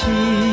ถื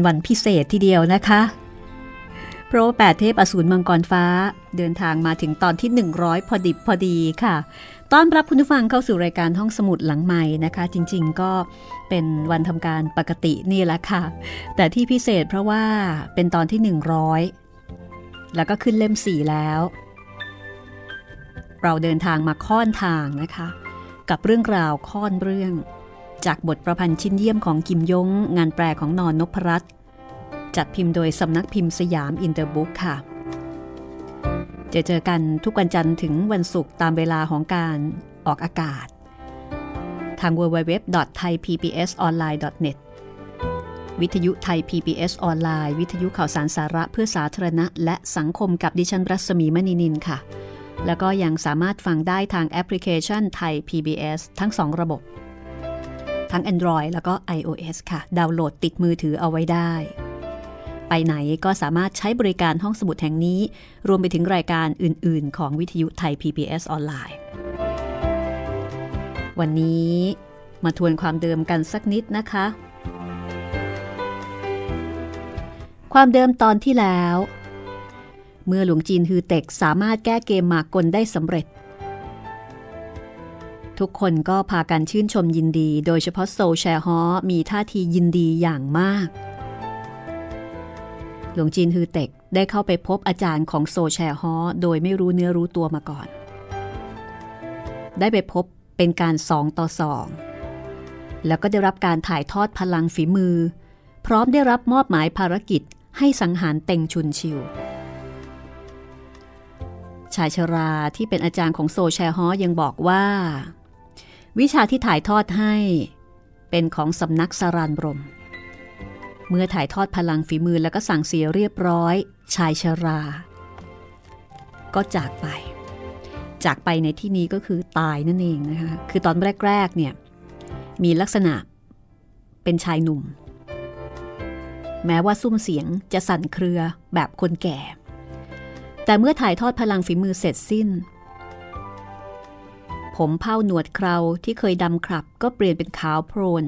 เป็นวันพิเศษทีเดียวนะคะ เพราะแปดเทพอสูรมังกรฟ้า เดินทางมาถึงตอนที่ 100 พอดิบพอดีค่ะ ต้อนรับคุณผู้ฟังเข้าสู่รายการห้องสมุดหลังใหม่นะคะ จริงๆก็เป็นวันทำการปกตินี่แหละค่ะ แต่ที่พิเศษเพราะว่าเป็นตอนที่ 100 แล้วก็ขึ้นเล่มสี่แล้ว เราเดินทางมาค่อนทางนะคะ กับเรื่องราวค่อนเรื่อง จากบทประพันธ์ชิ้นเยี่ยมของกิมยง งานแปลของนอนนพรัตน์จัดพิมพ์โดยสำนักพิมพ์สยามอินเตอร์บุ๊กค่ะ จะเจอกันทุกวันจันทร์ถึงวันศุกร์ตามเวลาของการออกอากาศ ทาง www.thaipbsonline.net วิทยุไทย PBS ออนไลน์ วิทยุข่าวสารสาระเพื่อสาธารณะ และสังคมกับดิฉันรัศมีมณีนินค่ะ แล้วก็ยังสามารถฟังได้ทางแอปพลิเคชันไทย PBS ทั้งสองระบบ ทั้ง Android แล้วก็ iOS ค่ะ ดาวน์โหลดติดมือถือเอาไว้ได้ ไปไหนก็สามารถใช้บริการห้องสมุดแห่งนี้ รวมไปถึงรายการอื่น ๆ ของวิทยุไทย PBS ออนไลน์ วันนี้มาทวนความเดิมกันสักนิดนะคะ ความเดิมตอนที่แล้ว เมื่อหลวงจีนฮือเต็กสามารถแก้เกมหมากกลได้สำเร็จ ทุกคนก็พากันชื่นชมยินดี โดยเฉพาะโซแชฮอมีท่าทียินดีอย่างมาก หลวงจีนฮือเต็กได้เข้าไปพบอาจารย์ของโซแชฮอโดยไม่รู้เนื้อรู้ตัวมาก่อน ได้ไปพบเป็นการสองต่อสองแล้วก็ได้รับการถ่ายทอดพลังฝีมือ พร้อมได้รับมอบหมายภารกิจให้สังหารเต็งชุนชิว ชายชราที่เป็นอาจารย์ของโซแชฮอยังบอกว่า วิชาที่ถ่ายทอดให้ เป็นของสำนักสารานบรม เมื่อถ่ายทอดพลังฝีมือแล้วก็สั่งเสียเรียบร้อย ชายชรา ก็จากไป จากไปในที่นี้ก็คือตายนั่นเองนะคะคือตอนแรกๆเนี่ยมีลักษณะเป็นชายหนุ่ม แม้ว่าซุ้มเสียงจะสั่นเครือแบบคนแก่ แต่เมื่อถ่ายทอดพลังฝีมือเสร็จสิ้น ผมเผ้าหนวดเคราที่เคยดำครับก็เปลี่ยนเป็นขาวโพลน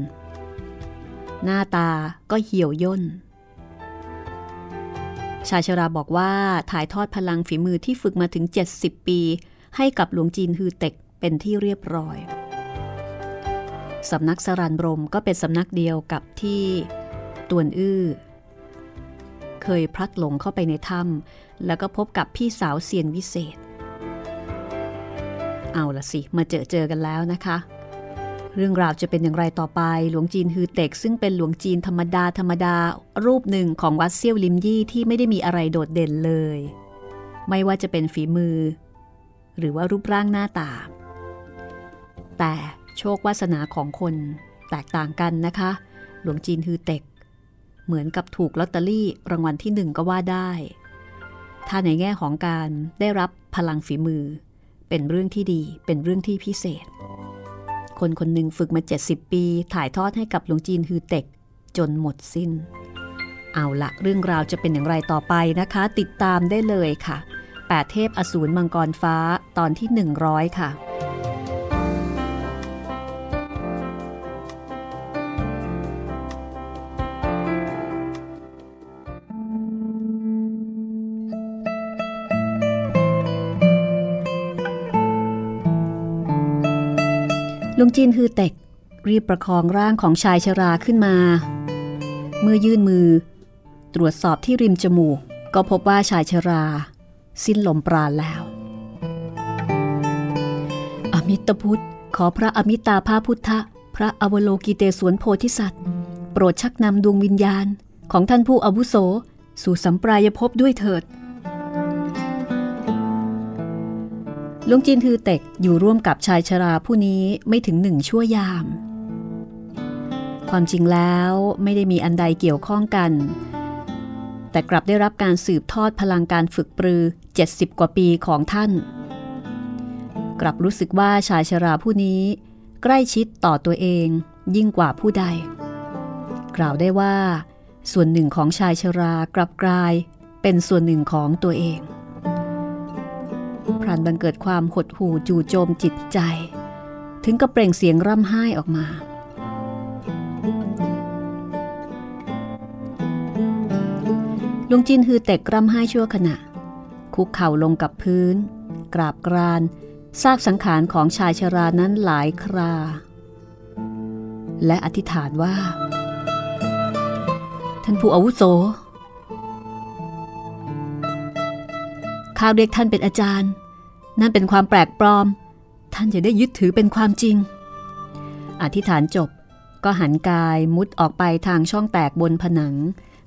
หน้าตาก็เหี่ยวย่น ชายชราบอกว่าถ่ายทอดพลังฝีมือที่ฝึกมาถึง 70 ปี ให้กับหลวงจีนฮือเต็กเป็นที่เรียบร้อยสำนักสรันบรมก็เป็นสำนักเดียวกับที่ตวนอื้อ เคยพลัดหลงเข้าไปในถ้ำแล้วก็พบกับพี่สาวเซียนวิเศษ เอาละสิ มาเจอเจอกันแล้วนะคะ เรื่องราวจะเป็นอย่างไรต่อไป หลวงจีนฮือเต็ก ซึ่งเป็นหลวงจีนธรรมดาธรรมดา รูปหนึ่งของวัดเซี่ยวลิมยี่ที่ไม่ได้มีอะไรโดดเด่นเลย ไม่ว่าจะเป็นฝีมือ หรือว่ารูปร่างหน้าตา แต่โชควาสนาของคนแตกต่างกันนะคะ หลวงจีนฮือเต็ก เหมือนกับถูกลอตเตอรี่รางวัลที่หนึ่งก็ว่าได้ ถ้าในแง่ของการได้รับพลังฝีมือ เป็นเรื่องที่ดี เป็นเรื่องที่พิเศษ คนคนหนึ่งฝึกมา 70 ปี ถ่ายทอดให้กับหลวงจีนฮือเต็ก จนหมดสิ้น เอาละเรื่องราวจะเป็นอย่างไรต่อไปนะคะ ติดตามได้เลยค่ะแปดเทพอสูรมังกรฟ้าตอนที่ 100 ค่ะ ลุงจีนฮือเต็ก รีบประคองร่างของชายชราขึ้นมา เมื่อยื่นมือ ตรวจสอบที่ริมจมูก ก็พบว่าชายชรา สิ้นลมปราณแล้ว อมิตพุทธ ขอพระอมิตาภาพุทธะ พระอวโลกิเตสวนโพธิสัตว์ โปรดชักนำดวงวิญญาณของท่านผู้อาวุโส สู่สัมปรายภพด้วยเถิด ลุงจินฮือเต็กอยู่ร่วมกับชายชราผู้นี้ไม่ถึงหนึ่งชั่วยาม ความจริงแล้วไม่ได้มีอันใดเกี่ยวข้องกัน แต่กลับได้รับการสืบทอดพลังการฝึกปรือ 70 กว่าปีของท่าน กลับรู้สึกว่าชายชราผู้นี้ ใกล้ชิดต่อตัวเองยิ่งกว่าผู้ใด กล่าวได้ว่า ส่วนหนึ่งของชายชรากลับกลายเป็นส่วนหนึ่งของตัวเอง พรันบังเกิดความหดหู่จู่โจมจิตใจ ถึงกับเปล่งเสียงร่ำไห้ออกมา ลุงจินฮือเต็กร่ำไห้ชั่วขณะ คุกเข่าลงกับพื้น กราบกรานซากสังขารของชายชรานั้นหลายครา และอธิษฐานว่า ท่านผู้อาวุโส ข้าเรียกท่านเป็นอาจารย์ นั่นเป็นความแปลกปลอม ท่านจะได้ยึดถือเป็นความจริง อธิษฐานจบก็หันกายมุดออกไปทางช่องแตกบนผนัง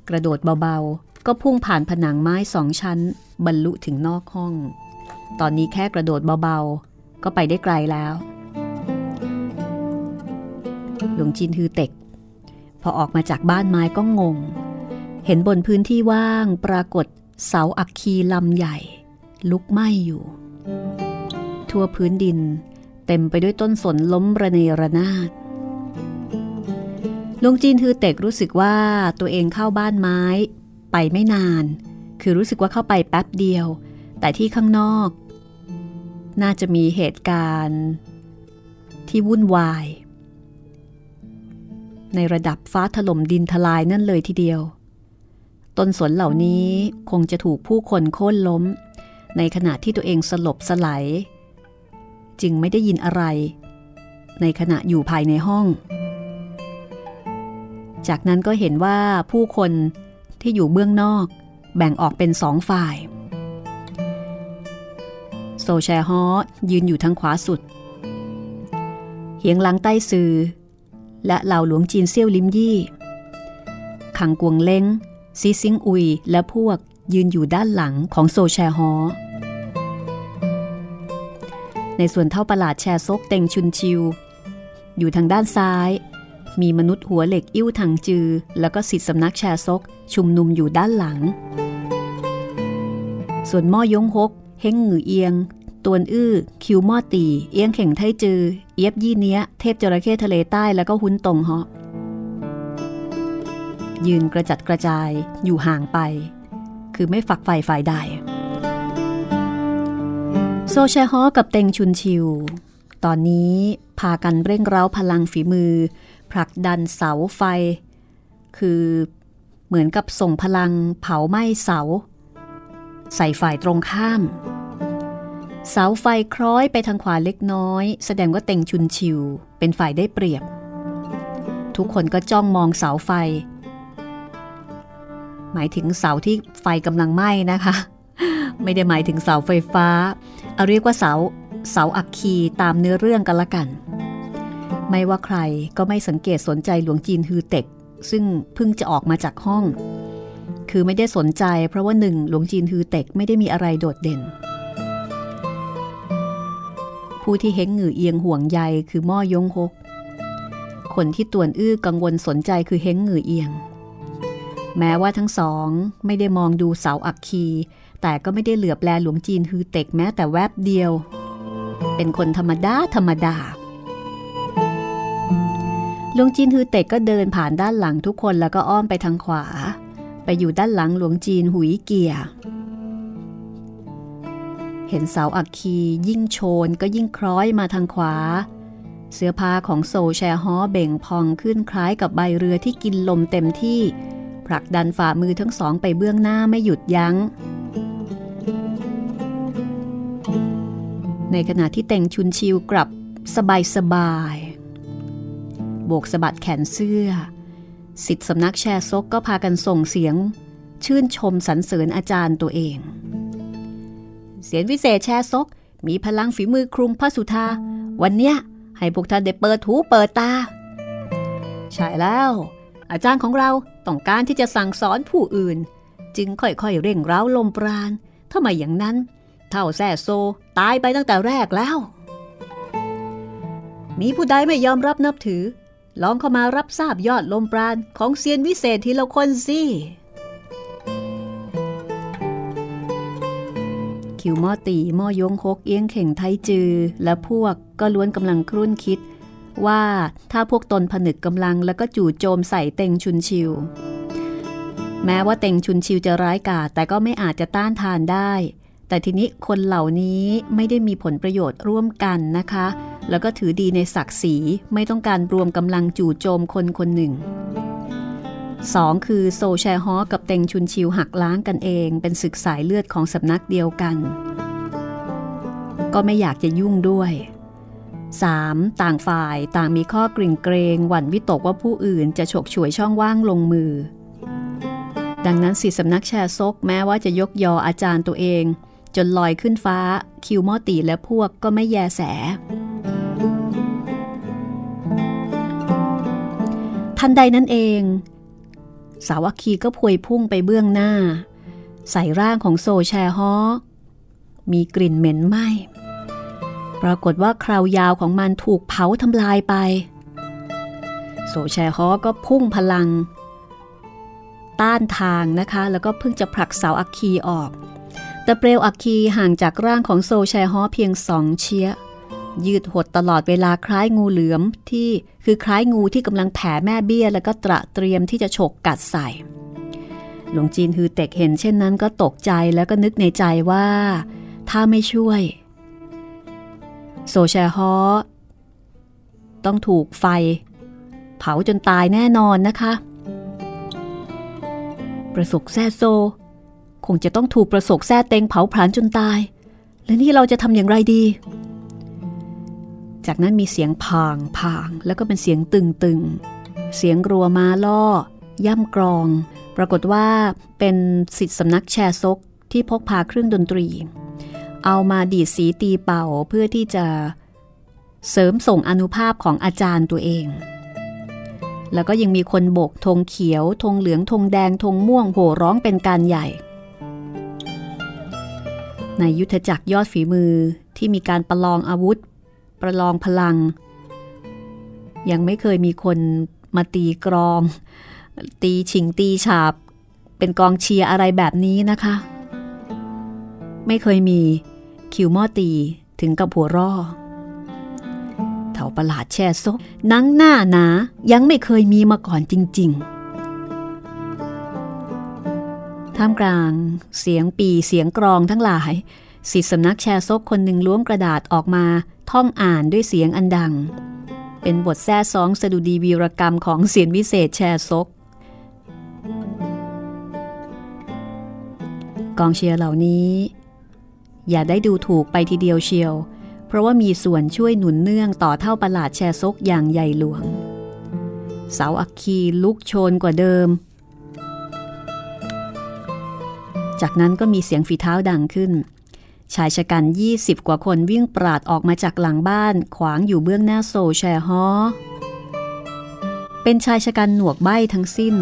กระโดดเบาๆ ก็พุ่งผ่านผนังไม้สองชั้น บรรลุถึงนอกห้อง ตอนนี้แค่กระโดดเบาๆ ก็ไปได้ไกลแล้ว หลวงจินฮือเต็ก พอออกมาจากบ้านไม้ก็งง เห็นบนพื้นที่ว่างปรากฏเสาอักคีลำใหญ่ ลุกไหม้อยู่ ทั่วพื้นดินเต็มไปด้วยต้นสนล้มระเนระนาดลุงจีนคือเต็กรู้สึกว่าตัวเองเข้าบ้านไม้ไปไม่นาน คือรู้สึกว่าเข้าไปแป๊บเดียว แต่ที่ข้างนอก น่าจะมีเหตุการณ์ที่วุ่นวาย ในระดับฟ้าถล่มดินทลายนั่นเลยทีเดียว ต้นสนเหล่านี้คงจะถูกผู้คนโค่นล้ม ในขณะที่ตัวเองสลบสลายจึงไม่ได้ยินอะไร ในขณะอยู่ภายในห้อง จากนั้นก็เห็นว่าผู้คนที่อยู่เบื้องนอก แบ่งออกเป็นสองฝ่าย โซแชฮอยืนอยู่ทางขวาสุด เหียงหลังใต้ซือ และเหล่าหลวงจีนเซี่ยวลิมยี่ขังกวงเล้งซีซิงอุยและพวกยืนอยู่ด้านหลังของโซแชฮอ ในส่วนเท่าประหลาดแชร์ซกเต็งชุนชิว อยู่ทางด้านซ้าย มีมนุษย์หัวเหล็กอิ้วถังจือ แล้วก็สิทธิสำนักแชร์ซก ชุมนุมอยู่ด้านหลัง ส่วนม่อยงฮกเฮงหงือเอียงตวนอื้อ คิวม่อตี เอียงเข่งไทจือ เอียบยี่เนี้ย เทพจระเข้ทะเลใต้แล้วก็หุ้นตรงเหาะยืนกระจัดกระจายอยู่ห่างไป คือไม่ฝักใฝ่ฝ่ายใด โซแชฮอกับเต็งชุนชิว ตอนนี้พากันเร่งเร้าพลังฝีมือ ผลักดันเสาไฟ คือเหมือนกับส่งพลังเผาไหม้เสา ใส่ฝ่ายตรงข้าม เสาไฟคล้อยไปทางขวาเล็กน้อย แสดงว่าเต็งชุนชิว เป็นฝ่ายได้เปรียบ ทุกคนก็จ้องมองเสาไฟ หมายถึงเสาที่ไฟกำลังไหม้นะคะ ไม่ได้หมายถึงเสาไฟฟ้า เอาเรียกว่าเสาเสาอักคีตามเนื้อเรื่องกันละกัน ไม่ว่าใครก็ไม่สังเกตสนใจหลวงจีนฮือเต็ก ซึ่งเพิ่งจะออกมาจากห้อง คือไม่ได้สนใจเพราะว่าหนึ่งหลวงจีนฮือเต็กไม่ได้มีอะไรโดดเด่น ผู้ที่เฮงหงือเอียงห่วงใยคือม่อยงฮกคนที่ตวนอื้อกังวลสนใจคือเฮงหงือเอียง แม้ว่าทั้งสองไม่ได้มองดูเสาอักคี แต่ก็ไม่ได้เหลือบแลหลวงจีนฮือเต็กแม้แต่แวบเดียว เป็นคนธรรมดาธรรมดาหลวงจีนฮือเต็กก็เดินผ่านด้านหลังทุกคนแล้วก็อ้อมไปทางขวา ไปอยู่ด้านหลังหลวงจีนหุยเกียเห็นเสาอักคียิ่งโชนก็ยิ่งคล้อยมาทางขวา เสื้อผ้าของโซแชฮอเบ่งพองขึ้นคล้ายกับใบเรือที่กินลมเต็มที่ผลักดันฝ่ามือทั้งสองไปเบื้องหน้าไม่หยุดยัง้ง ในขณะที่แต่งชุนชิวกลับสบายสบายโบกสะบัดแขนเสื้อ สิทธิสำนักแชร์ซกก็พากันส่งเสียง ชื่นชมสรรเสริญอาจารย์ตัวเอง เสียงวิเศษแชร์ซก มีพลังฝีมือคลุมพระสุธา วันเนี้ยให้พวกท่านได้เปิดหูเปิดตา ใช่แล้ว อาจารย์ของเราต้องการที่จะสั่งสอนผู้อื่น จึงค่อยๆเร่งเร้าลมปราณถ้าไม่อย่างนั้น เท่าแซ่โซตายไปตั้งแต่แรกแล้ว มีผู้ใดไม่ยอมรับนับถือ ลองเข้ามารับทราบยอดลมปราณของเซียนวิเศษทีละคนสิคิวมอตีมอยงฮกเอียงเข่งไทจือ และพวกก็ล้วนกำลังครุ่นคิด ว่าถ้าพวกตนผนึกกำลังแล้วก็จู่โจมใส่เต็งชุนชิว แม้ว่าเต็งชุนชิวจะร้ายกาจแต่ก็ไม่อาจจะต้านทานได้ แต่ทีนี้คนเหล่านี้ไม่ได้มีผลประโยชน์ร่วมกันนะคะ แล้วก็ถือดีในศักดิ์ศรีไม่ต้องการรวมกำลังจู่โจมคนคนหนึ่ง 2. คือโซแชฮอกับเต็งชุนชิวหักล้างกันเอง เป็นศึกสายเลือดของสำนักเดียวกัน ก็ไม่อยากจะยุ่งด้วย 3. ต่างฝ่ายต่างมีข้อกริ่งเกรงหวั่นวิตกว่าผู้อื่นจะฉกฉวยช่องว่างลงมือ ดังนั้นสิสำนักแชร์ซกแม้ว่าจะยกยออาจารย์ตัวเอง จนลอยขึ้นฟ้าคิวมอตีและพวกก็ไม่แยแส ทันใดนั้นเอง สาวัคีก็พวยพุ่งไปเบื้องหน้า ใส่ร่างของโซแชฮอมีกลิ่นเหม็นไหม้ปรากฏว่าคราวยาวของมันถูกเผาทำลายไป โซแชฮอก็พุ่งพลัง ต้านทางนะคะ แล้วก็เพิ่งจะผลักเสาอัคคีออก แต่เปลวอัคคีห่างจากร่างของโซแชฮอเพียงสองเชียยืดหดตลอดเวลาคล้ายงูเหลือมที่คือคล้ายงูที่กำลังแผ่แม่เบี้ย แล้วก็ตระเตรียมที่จะฉกกัดใส่ หลวงจีนฮือเต็กเห็นเช่นนั้นก็ตกใจแล้วก็นึกในใจว่า ถ้าไม่ช่วย โซแชฮอต้องถูกไฟ เผาจนตายแน่นอนนะคะ ประสกแซ่โซ คงจะต้องถูกประสกแซ่เต็งเผาผลาญจนตาย แล้วนี่เราจะทำอย่างไรดี จากนั้นมีเสียงพางพางแล้วก็เป็นเสียงตึงตึงเสียงรัวมาล่อย่ำกรอง ปรากฏว่าเป็นสิทธิสำนักแชร์ซกที่พกพาเครื่องดนตรี เอามาดีดสีตีเป่าเพื่อที่จะเสริมส่งอนุภาพของอาจารย์ตัวเอง แล้วก็ยังมีคนโบกธงเขียวธงเหลืองธงแดงธงม่วงโห่ร้องเป็นการใหญ่ ในยุทธจักรยอดฝีมือที่มีการประลองอาวุธ ประลองพลัง ยังไม่เคยมีคนมาตีกรอง ตีฉิงตีฉาบ เป็นกองเชียร์อะไรแบบนี้นะคะ ไม่เคยมีคิวมอตีถึงกับหัวร่อเถาประหลาดแช่ซกนังหน้าหนายังไม่เคยมีมาก่อนจริง ๆ ท่ามกลางเสียงปีเสียงกรองทั้งหลายสิทธิสำนักแชร์ซกคนหนึ่งล้วงกระดาษออกมาท่องอ่านด้วยเสียงอันดัง เป็นบทแท้ซองสดุดีวีรกรรมของเสียนวิเศษแชร์ซก กองเชียร์เหล่านี้ อย่าได้ดูถูกไปทีเดียวเชียว เพราะว่ามีส่วนช่วยหนุนเนื่องต่อเท่าประหลาดแชร์ซกอย่างใหญ่หลวง เสาอักคีลุกโชนกว่าเดิม จากนั้นก็มีเสียงฝีเท้าดังขึ้น ชายชะกัน 20 กว่าคนวิ่งปราดออกมาจากหลังบ้านขวางอยู่เบื้องหน้าโซแชร์ฮอเป็นชายชะกันหนวกใบ้ทั้งสิ้น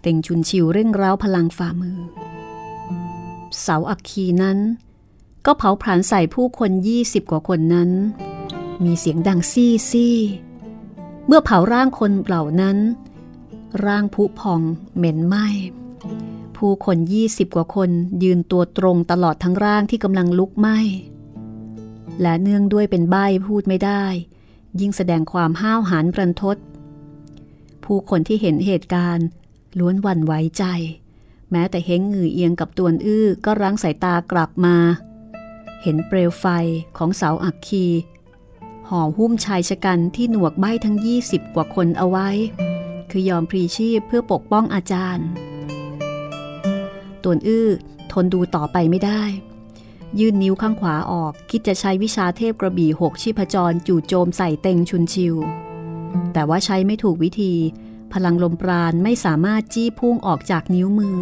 เต่งชุนชิวเร่งร้าวพลังฝ่ามือ เสาอักคีนั้น ก็เผาผลาญใส่ผู้คนยี่สิบกว่าคนนั้น มีเสียงดังซี่ซี่เมื่อเผาร่างคนเหล่านั้น ร่างผุพองเหม็นไหม้ผู้คนยี่สิบกว่าคนยืนตัวตรงตลอดทั้งร่างที่กำลังลุกไหม้ และเนื่องด้วยเป็นใบ้พูดไม่ได้ ยิ่งแสดงความห้าวหาญรันทด ผู้คนที่เห็นเหตุการณ์ ล้วนหวั่นไหวใจ แม้แต่เฮงหงือเอียงกับตัวอื้อก็รั้งสายตากลับมา เห็นเปลวไฟของเสาอักคีห่อหุ้มชายชะกันที่หนวกใบทั้ง20กว่าคนเอาไว้ คือยอมพรีชีพเพื่อปกป้องอาจารย์ตวนอื้อทนดูต่อไปไม่ได้ ยื่นนิ้วข้างขวาออกคิดจะใช้วิชาเทพกระบี่หกชีพจรจู่โจมใส่เต็งชุนชิว แต่ว่าใช้ไม่ถูกวิธี พลังลมปราณไม่สามารถจี้พุ่งออกจากนิ้วมือ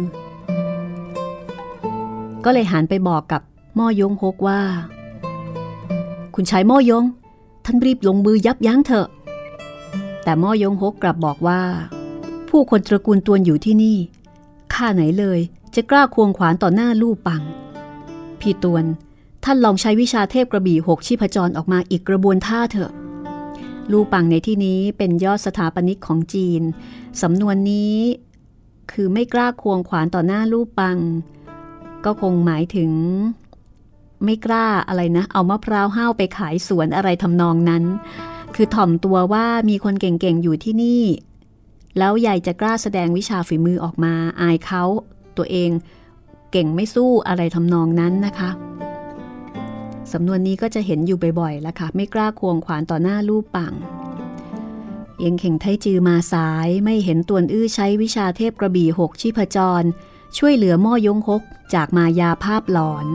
ก็เลยหันไปบอกกับม่อยงฮกว่า คุณชายม่อยง ท่านรีบลงมือยับยั้งเถอะ แต่ม่อยงฮกกลับบอกว่า ผู้คนตระกูลตวนอยู่ที่นี่ ข้าไหนเลยจะกล้าควงขวานต่อหน้าลู่ปัง พี่ตวนท่านลองใช้วิชาเทพกระบี่หกชีพจรออกมาอีกกระบวนท่าเถอะ ลู่ปังในที่นี้เป็นยอดสถาปนิกของจีน สำนวนนี้ คือไม่กล้าควงขวานต่อหน้าลู่ปัง ก็คงหมายถึง ไม่กล้าอะไรนะ เอามะพร้าวห้าวไปขายสวนอะไรทำนองนั้น คือถ่อมตัวว่ามีคนเก่งๆอยู่ที่นี่ แล้วใหญ่จะกล้าแสดงวิชาฝีมือออกมาอายเขา ตัวเองเก่งไม่สู้อะไรทำนองนั้นนะคะสำนวนนี้ก็จะเห็นอยู่บ่อยๆแล้วค่ะ ไม่กล้าควงขวานต่อหน้าลูกปังเอียงเข่งไทจือมาสายไม่เห็นตวนอื้อใช้วิชาเทพกระบี่หกชีพจร ช่วยเหลือม่อยงฮกจากมายาภาพหลอน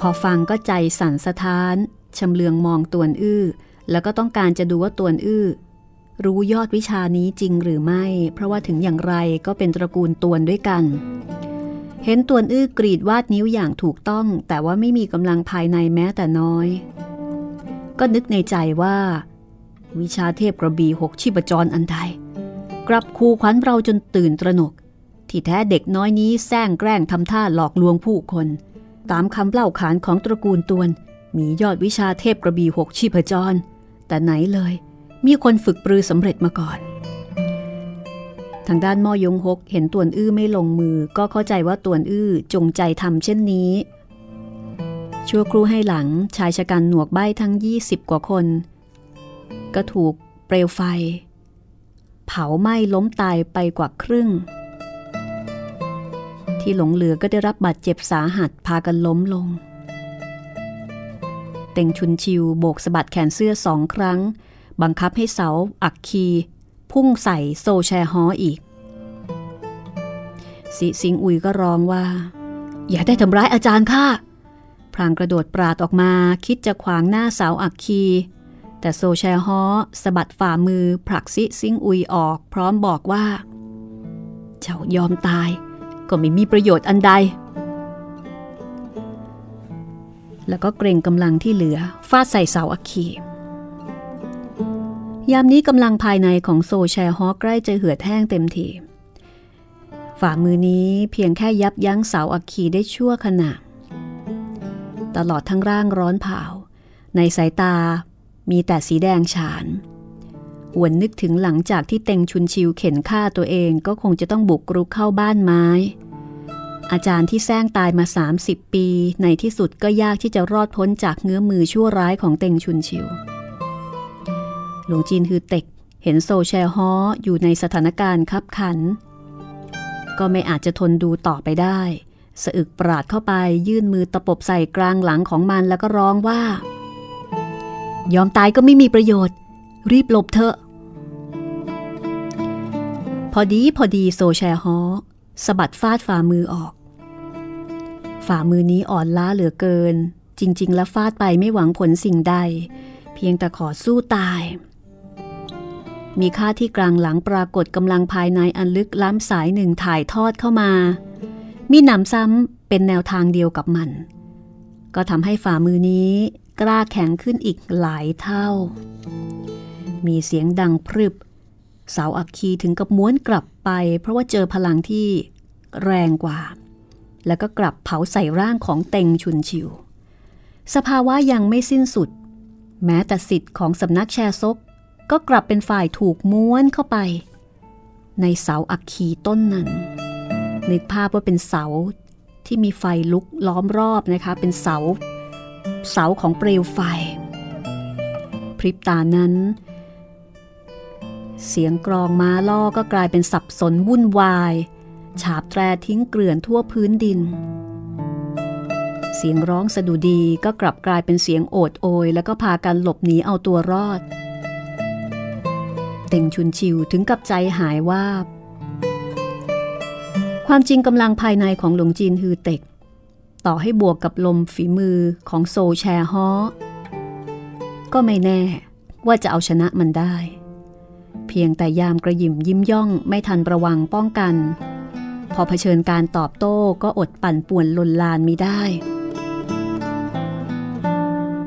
พอฟังก็ใจสั่นสะท้านชำเลืองมองตวนอื้อ แล้วก็ต้องการจะดูว่าตวนอื้อ รู้ยอดวิชานี้จริงหรือไม่ เพราะว่าถึงอย่างไรก็เป็นตระกูลตวนด้วยกัน เห็นตวนอื้อกรีดวาดนิ้วอย่างถูกต้อง แต่ว่าไม่มีกำลังภายในแม้แต่น้อย ก็นึกในใจว่า วิชาเทพกระบี่หกชีพจรอันใดกลับคูขวัญเราจนตื่นตระหนก ที่แท้เด็กน้อยนี้แซงแกล้งทำท่าหลอกลวงผู้คน ตามคำเล่าขานของตระกูลตวน มียอดวิชาเทพกระบี่หกชีพจร แต่ไหนเลย มีคนฝึกปรือสำเร็จมาก่อน ทางด้านม่อยงฮกเห็นตวนอื้อไม่ลงมือ ก็เข้าใจว่าตวนอื้อจงใจทำเช่นนี้ ชั่วครู่ให้หลังชายชะกันหนวกใบ้ทั้ง 20 กว่าคน ก็ถูกเปลวไฟ เผาไหม้ล้มตายไปกว่าครึ่ง ที่หลงเหลือก็ได้รับบาดเจ็บสาหัสพากันล้มลง เต่งชุนชิวโบกสะบัดแขนเสื้อสองครั้ง บังคับให้เสาอักคี พุ่งใส่โซแชฮออีกสิสิงอุยก็ร้องว่า อย่าได้ทำร้ายอาจารย์ข้าพรางกระโดดปราดออกมาคิดจะขวางหน้าเสาอักคี แต่โซแชฮอสะบัดฝ่ามือผลักซิสิงอุยออก พร้อมบอกว่า เจ้ายอมตายก็ไม่มีประโยชน์อันใด แล้วก็เกรงกำลังที่เหลือฟาดใส่เสาอักคียามนี้กำลังภายในของโซแชฮอใกล้จะเหือดแห้งเต็มทีฝ่ามือนี้เพียงแค่ยับยั้งเสาอักขีได้ชั่วขณะ ตลอดทั้งร่างร้อนเผา ในสายตามีแต่สีแดงฉานหวนนึกถึงหลังจากที่เต็งชุนชิวเข็นฆ่าตัวเองก็คงจะต้องบุกรุกเข้าบ้านไม้ อาจารย์ที่แซงตายมา 30 ปี ในที่สุดก็ยากที่จะรอดพ้นจากเงื้อมือชั่วร้ายของเต็งชุนชิว หลวงจีนคือเต็ก เห็นโซแชฮออยู่ในสถานการณ์คับขัน ก็ไม่อาจจะทนดูต่อไปได้ สะอึกปราดเข้าไปยื่นมือตะปบใส่กลางหลังของมันแล้วก็ร้องว่า ยอมตายก็ไม่มีประโยชน์ รีบหลบเถอะ พอดีพอดีโซแชฮอ สะบัดฟาดฝ่ามือออก ฝ่ามือนี้อ่อนล้าเหลือเกิน จริง ๆ แล้วฟาดไปไม่หวังผลสิ่งใด เพียงแต่ขอสู้ตาย มีค่าที่กลางหลังปรากฏกำลังภายในอันลึกล้ำสายหนึ่งถ่ายทอดเข้ามา มีหนำซ้ำเป็นแนวทางเดียวกับมัน ก็ทำให้ฝ่ามือนี้กล้าแข็งขึ้นอีกหลายเท่า มีเสียงดังพรึบ สาอักคีถึงกับม้วนกลับไป เพราะว่าเจอพลังที่แรงกว่า แล้วก็กลับเผาใส่ร่างของเต็งชุนชิว สภาวะยังไม่สิ้นสุด แม้แต่สิทธิ์ของสำนักแชร์ซก ก็กลับเป็นฝ่ายถูกม้วนเข้าไป ในเสาอักคีต้นนั้น นึกภาพว่าเป็นเสาที่มีไฟลุกล้อมรอบนะคะ เป็นเสา เสาของเปลวไฟ พริบตานั้น เสียงกรองม้าล่อก็กลายเป็นสับสนวุ่นวาย ฉาบแตรทิ้งเกลื่อนทั่วพื้นดิน เสียงร้องสะดุดีก็กลับกลายเป็นเสียงโอดโอย แล้วก็พากันหลบหนีเอาตัวรอด เต็งชุนชิวถึงกับใจหายว่าความจริงกำลังภายในของหลวงจีนฮือเต็ก ต่อให้บวกกับลมฝีมือของโซแชฮอก็ไม่แน่ว่าจะเอาชนะมันได้ เพียงแต่ยามกระยิมยิ้มย่องไม่ทันระวังป้องกัน พอเผชิญการตอบโต้ก็อดปั่นป่วนลนลานมิได้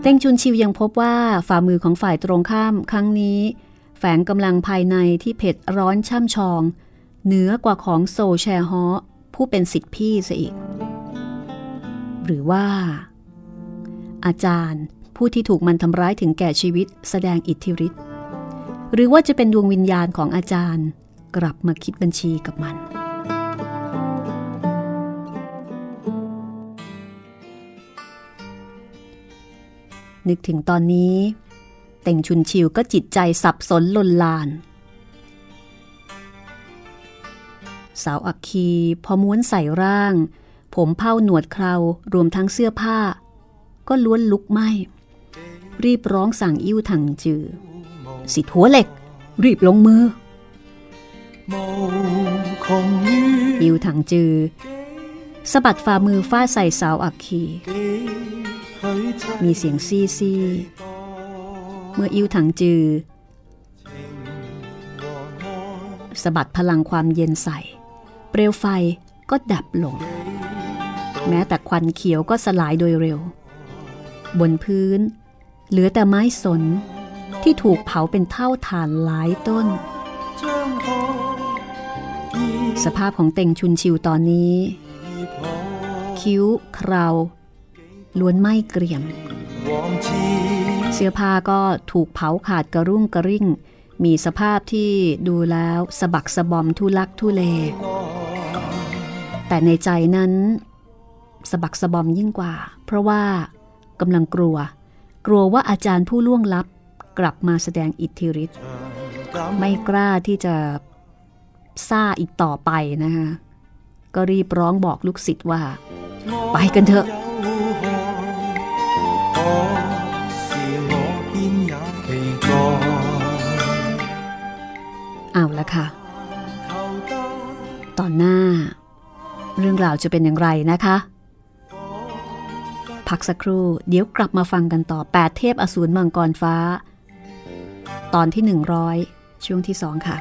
เต็งชุนชิวยังพบว่าฝ่ามือของฝ่ายตรงข้ามครั้งนี้ แฝงกำลังภายในที่เผ็ดร้อนช่ำชอง เหนือกว่าของโซแชฮอผู้เป็นสิทธิพี่ซะอีก หรือว่า อาจารย์ผู้ที่ถูกมันทำร้ายถึงแก่ชีวิตแสดงอิทธิฤทธิ์ หรือว่าจะเป็นดวงวิญญาณของอาจารย์ กลับมาคิดบัญชีกับมัน นึกถึงตอนนี้ เต่งชุนชิวก็จิตใจสับสนลนลาน สาวอักคีพอม้วนใส่ร่าง ผมเผ้าหนวดเครารวมทั้งเสื้อผ้า ก็ล้วนลุกไหมรีบร้องสั่งอิ่วถังจือ สิทัวเหล็ก รีบลงมืออิ่วถังจือสะบัดฝ่ามือฟาดใส่สาวอักคี มีเสียงซี่ซี่เมื่ออิวถังจือสะบัดพลังความเย็นใส่ เปลวไฟก็ดับลง แม้แต่ควันเขียวก็สลายโดยเร็ว บนพื้น เหลือแต่ไม้สน ที่ถูกเผาเป็นเท่าฐานหลายต้น สภาพของเต่งชุนชิวตอนนี้ คิ้วคราวล้วนไหม้เกรียม เสื้อผ้าก็ถูกเผาขาดกระรุ่งกระริ่ง มีสภาพที่ดูแล้วสะบักสะบอมทุลักทุเล แต่ในใจนั้นสะบักสะบอมยิ่งกว่า เพราะว่ากำลังกลัว กลัวว่าอาจารย์ผู้ล่วงลับ กลับมาแสดงอิทธิฤทธิ์ไม่กล้าที่จะซ่าอีกต่อไปนะคะก็รีบร้องบอกลูกศิษย์ว่า ไปกันเถอะเอาละค่ะ ตอนหน้า เรื่องราวจะเป็นอย่างไรนะคะ พักสักครู่ เดี๋ยวกลับมาฟังกันต่อ 8 เทพอสูรมังกรฟ้า ตอนที่ 100 ช่วงที่ 2 ค่ะ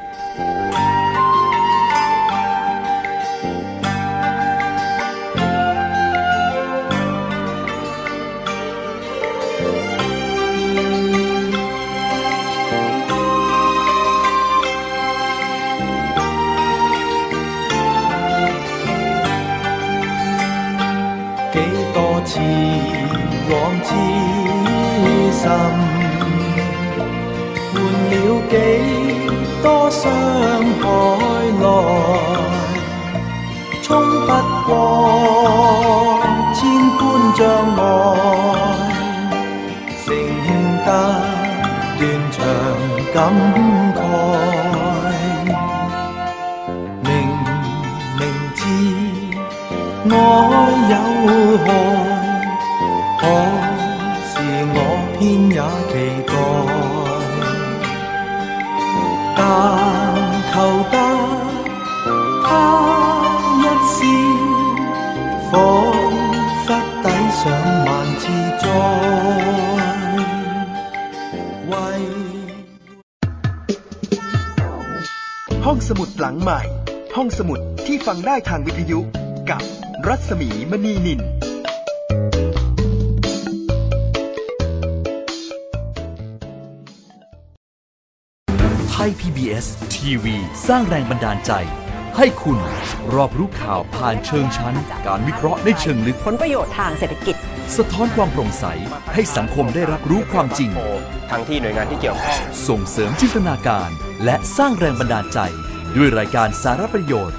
幾多次往之心。几多伤害内冲不过千般障碍承得断肠感慨。 ที่ฟังได้ทางวิทยุกับรัศมีมณีนิน ไทย PBS ทีวีสร้างแรงบันดาลใจ ให้คุณรอบรู้ข่าวผ่านเชิงชั้น การวิเคราะห์ในเชิงลึก ผลประโยชน์ทางเศรษฐกิจ สะท้อนความโปร่งใส ให้สังคมได้รับรู้ความจริง ทั้งที่หน่วยงานที่เกี่ยวข้องส่งเสริมจินตนาการ และสร้างแรงบันดาลใจ ด้วยรายการสารประโยชน์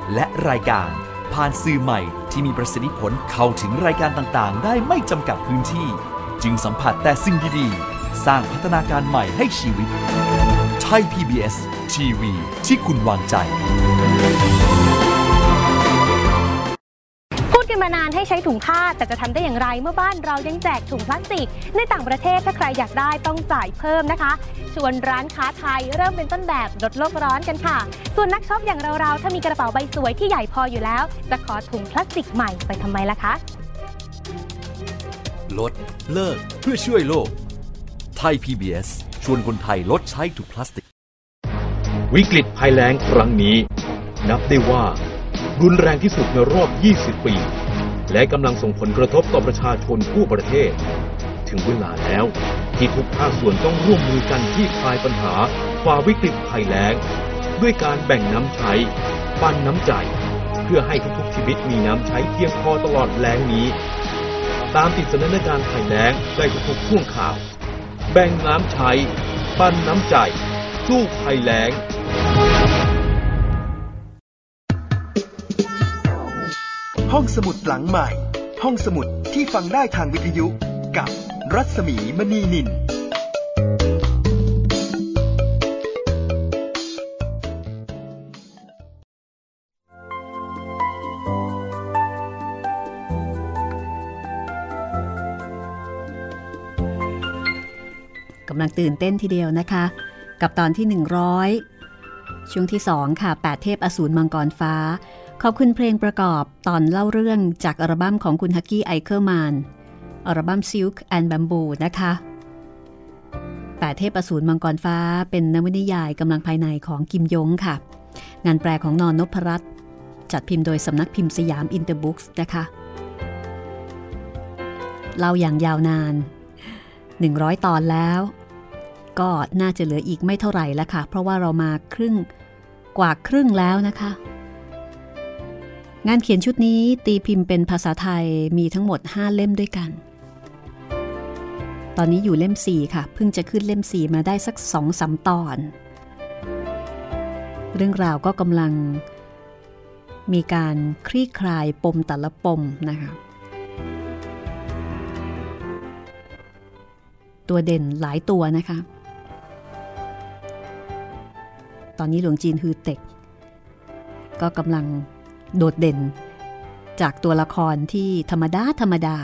และรายการ ผ่านสื่อใหม่ที่มีประสิทธิผลเข้าถึงรายการต่างๆ ได้ไม่จำกัดพื้นที่ จึงสัมผัสแต่สิ่งดีๆ สร้างพัฒนาการใหม่ให้ชีวิต ไทย PBS ทีวีที่คุณวางใจ มานานให้ใช้ถุงผ้าแต่จะทำได้อย่างไรเมื่อบ้านเรายังแจกถุงพลาสติก ในต่างประเทศถ้าใครอยากได้ต้องจ่ายเพิ่มนะคะ ชวนร้านค้าไทยเริ่มเป็นต้นแบบลดโลกร้อนกันค่ะ ส่วนนักช็อปอย่างเราๆถ้ามีกระเป๋าใบสวยที่ใหญ่พออยู่แล้ว จะขอถุงพลาสติกใหม่ไปทำไมล่ะคะ ลดเลิกเพื่อช่วยโลก ไทย PBS ชวนคนไทยลดใช้ถุงพลาสติก วิกฤตภัยแล้งครั้งนี้ นับได้ว่ารุนแรงที่สุดในรอบ 20 ปี และกำลังส่งผลกระทบต่อประชาชนทั่วประเทศ ถึงเวลาแล้วที่ทุกภาคส่วนต้องร่วมมือกันที่คลายปัญหาฝ่าวิกฤตภัยแล้ง ด้วยการแบ่งน้ำใช้ ปันน้ำใจ เพื่อให้ทุกๆชีวิตมีน้ำใช้เพียงพอตลอดแล้งนี้ ตามติดสถานการภัยแล้งได้ทุกๆช่วงข่าว แบ่งน้ำใช้ ปันน้ำใจ สู้ภัยแล้ง ห้องสมุดหลังใหม่ ห้องสมุดที่ฟังได้ทางวิทยุกับรัศมีมณีนิน กำลังตื่นเต้นทีเดียวนะคะ กับตอนที่ 100 ช่วงที่ 2 ค่ะ 8 เทพอสูรมังกรฟ้า ขอบคุณเพลงประกอบตอนเล่าเรื่องจากอัลบั้มของคุณฮักกี้ไอเคอร์มานอัลบั้ม Silk and Bamboo นะคะ8เทพอสูรมังกรฟ้าเป็นนวนิยายกำลังภายในของกิมยงค่ะ งานแปลของนอนนพรัตน์จัดพิมพ์โดยสำนักพิมพ์สยามอินเตอร์บุ๊กส์นะคะเล่าอย่างยาวนาน 100 ตอนแล้ว ก็น่าจะเหลืออีกไม่เท่าไหร่แล้วค่ะ เพราะว่าเรามาครึ่งกว่าครึ่งแล้วนะคะ งานเขียนชุดนี้ตีพิมพ์เป็นภาษาไทยมีทั้งหมด 5 เล่มด้วยกัน ตอนนี้อยู่เล่ม 4 ค่ะ เพิ่งจะขึ้นเล่ม 4 มาได้สัก2อสตอน เรื่องราวก็กำลัง มีการคลี่คลายปมแต่ละปมนะคะตัวเด่นหลายตัวนะคะ ตอนนี้หลวงจีนฮือเต็ก ก็กำลัง โดดเด่น จากตัวละครที่ธรรมดาธรรมดา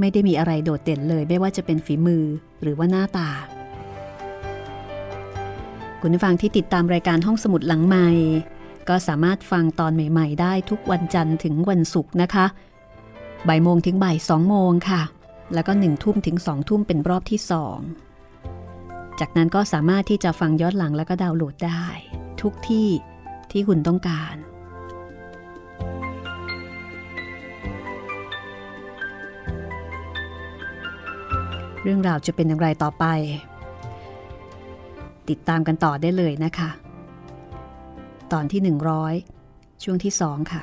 ไม่ได้มีอะไรโดดเด่นเลยไม่ว่าจะเป็นฝีมือหรือว่าหน้าตา คุณผู้ฟังที่ติดตามรายการห้องสมุดหลังใหม่ ก็สามารถฟังตอนใหม่ ๆ ได้ทุกวันจันทร์ถึงวันศุกร์นะคะบ่ายโมงถึงบ่ายสองโมงค่ะ แล้วก็หนึ่งทุ่มถึงสองทุ่มเป็นรอบที่สองจากนั้นก็สามารถที่จะฟังย้อนหลังแล้วก็ดาวน์โหลดได้ ทุกที่ที่คุณต้องการ เรื่องราวจะเป็นอย่างไรต่อไป ติดตามกันต่อได้เลยนะคะ ตอนที่ 100 ช่วงที่ 2 ค่ะ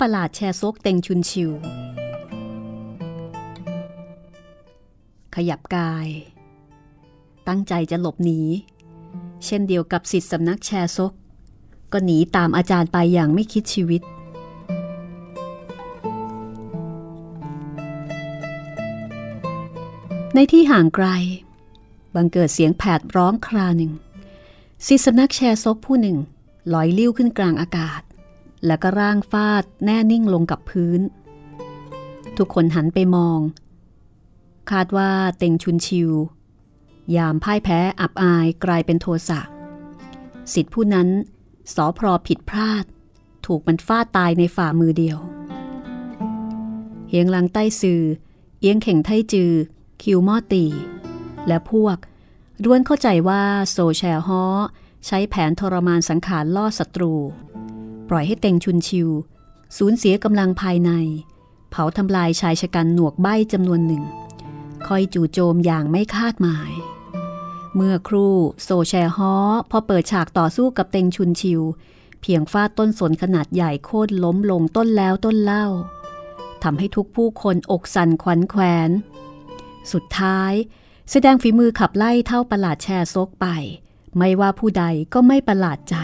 ประหลาดแชร์ซกเต็งชุนชิว ขยับกาย ตั้งใจจะหลบหนี เช่นเดียวกับสิทธิสำนักแชร์ซก ก็หนีตามอาจารย์ไปอย่างไม่คิดชีวิต ในที่ห่างไกล บังเกิดเสียงแผดร้องคราหนึ่งสิทธิสำนักแชร์ซกผู้หนึ่งลอยลิ้วขึ้นกลางอากาศ แล้วก็ร่างฟาดแน่นิ่งลงกับพื้น ทุกคนหันไปมอง คาดว่าเต็งชุนชิว ยามพ่ายแพ้อับอายกลายเป็นโทสะสิทธิผู้นั้นสอพรอผิดพลาด ถูกมันฟาดตายในฝ่ามือเดียว เฮียงลังใต้ซือ เอียงเข่งไทจือ คิวมอตี และพวกร้วนเข้าใจว่าโซแชฮอใช้แผนทรมานสังขารล่อศัตรู ปล่อยให้เต็งชุนชิว สูญเสียกำลังภายใน เผาทำลายชายชะกันหนวกใบ้จำนวนหนึ่ง คอยจู่โจมอย่างไม่คาดหมาย เมื่อครู่โซแชฮอพอเปิดฉากต่อสู้กับเต็งชุนชิว เพียงฟาดต้นสนขนาดใหญ่โค่นล้มลงต้นแล้วต้นเล่าทำให้ทุกผู้คนอกสั่นขวัญแขวน สุดท้าย แสดงฝีมือขับไล่เท่าประหลาดแชร์ซกไป ไม่ว่าผู้ใดก็ไม่ประหลาดใจ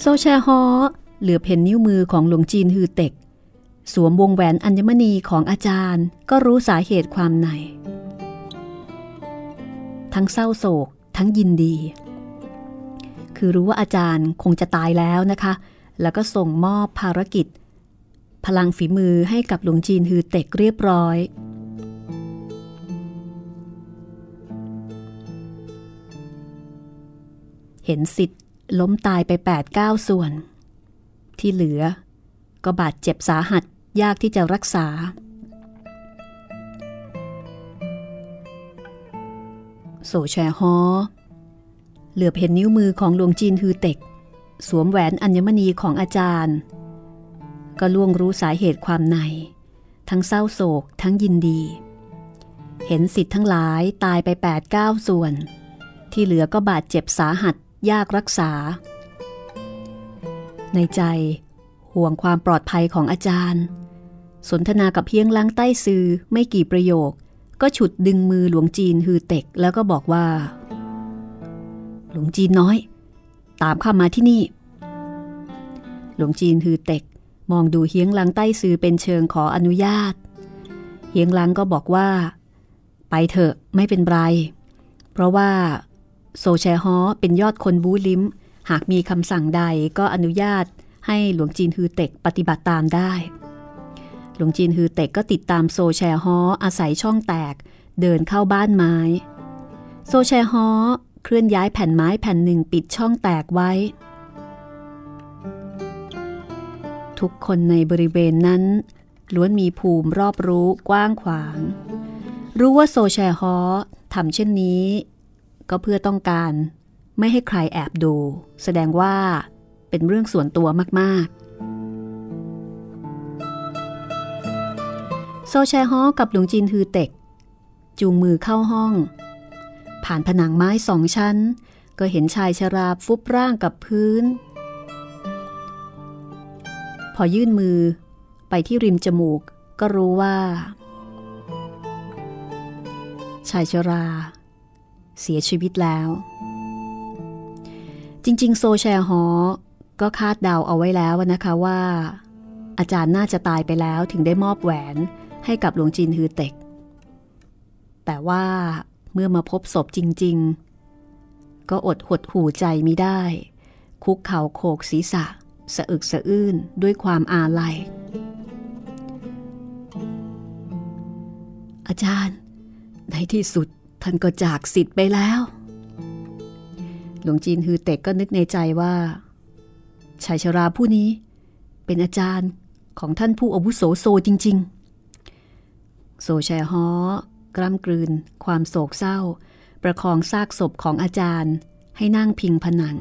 โซแชฮอเหลือเพ่นนิ้วมือของหลวงจีนฮือเต็ก สวมวงแหวนอัญมณีของอาจารย์ก็รู้สาเหตุความใน ทั้งเศร้าโศกทั้งยินดี คือรู้ว่าอาจารย์คงจะตายแล้วนะคะ แล้วก็ส่งมอบภารกิจ พลังฝีมือให้กับหลวงจีนฮือเต็กเรียบร้อยเห็นสิทธิ์ ล้มตายไป8ปดเก้าส่วน ที่เหลือ ก็บาดเจ็บสาหัสยากที่จะรักษาโซแชฮอเหลือบเห็นนิ้วมือของหลวงจีนฮือเต็ก สวมแหวนอัญมณีของอาจารย์ ก็ล่วงรู้สาเหตุความใน ทั้งเศร้าโศกทั้งยินดี เห็นสิทธิ์ทั้งหลายตายไป8ปดเก้าส่วน ที่เหลือก็บาดเจ็บสาหัส ยากรักษา ในใจห่วงความปลอดภัยของอาจารย์ สนทนากับเพียงล้างใต้ซือไม่กี่ประโยค ก็ฉุดดึงมือหลวงจีนฮือเต็กแล้วก็บอกว่า หลวงจีนน้อย ตามข้ามาที่นี่ หลวงจีนฮือเต็กมองดูเฮียงลังใต้ซือเป็นเชิงขออนุญาต เฮียงลังก็บอกว่า ไปเถอะไม่เป็นไร เพราะว่า โซแชฮอเป็นยอดคนบูลิมหากมีคำสั่งใดก็อนุญาตให้หลวงจีนฮือเต็กปฏิบัติตามได้ หลวงจีนฮือเต็กก็ติดตามโซแชฮออาศัยช่องแตก เดินเข้าบ้านไม้ โซแชฮอเคลื่อนย้ายแผ่นไม้แผ่นหนึ่งปิดช่องแตกไว้ ทุกคนในบริเวณนั้น ล้วนมีภูมิรอบรู้กว้างขวาง รู้ว่าโซแชฮอทำเช่นนี้ ก็เพื่อต้องการไม่ให้ใครแอบดู แสดงว่าเป็นเรื่องส่วนตัวมากๆ โซแชฮอกับหลวงจินฮือเต็ก จูงมือเข้าห้อง ผ่านผนังไม้สองชั้น ก็เห็นชายชราฟุบร่างกับพื้น พอยื่นมือไปที่ริมจมูกก็รู้ว่า ชายชรา เสียชีวิตแล้ว จริง ๆ โซแชฮอก็คาดเดาเอาไว้แล้วนะคะว่า อาจารย์น่าจะตายไปแล้วถึงได้มอบแหวนให้กับหลวงจินฮือเต็ก แต่ว่าเมื่อมาพบศพจริง ๆ ก็อดหดหูใจไม่ได้ คุกเข่าโขกศีรษะ สะอึกสะอื้นด้วยความอาลัย อาจารย์ ในที่สุด ท่านก็จากสิทธิ์ไปแล้ว หลวงจีนฮือเต็กก็นึกในใจว่าชายชราผู้นี้ เป็นอาจารย์ของท่านผู้อาวุโสโซจริง ๆ โซแชฮอกล้ำกลืน ความโศกเศร้า ประคองซากศพของอาจารย์ ให้นั่งพิงผนัง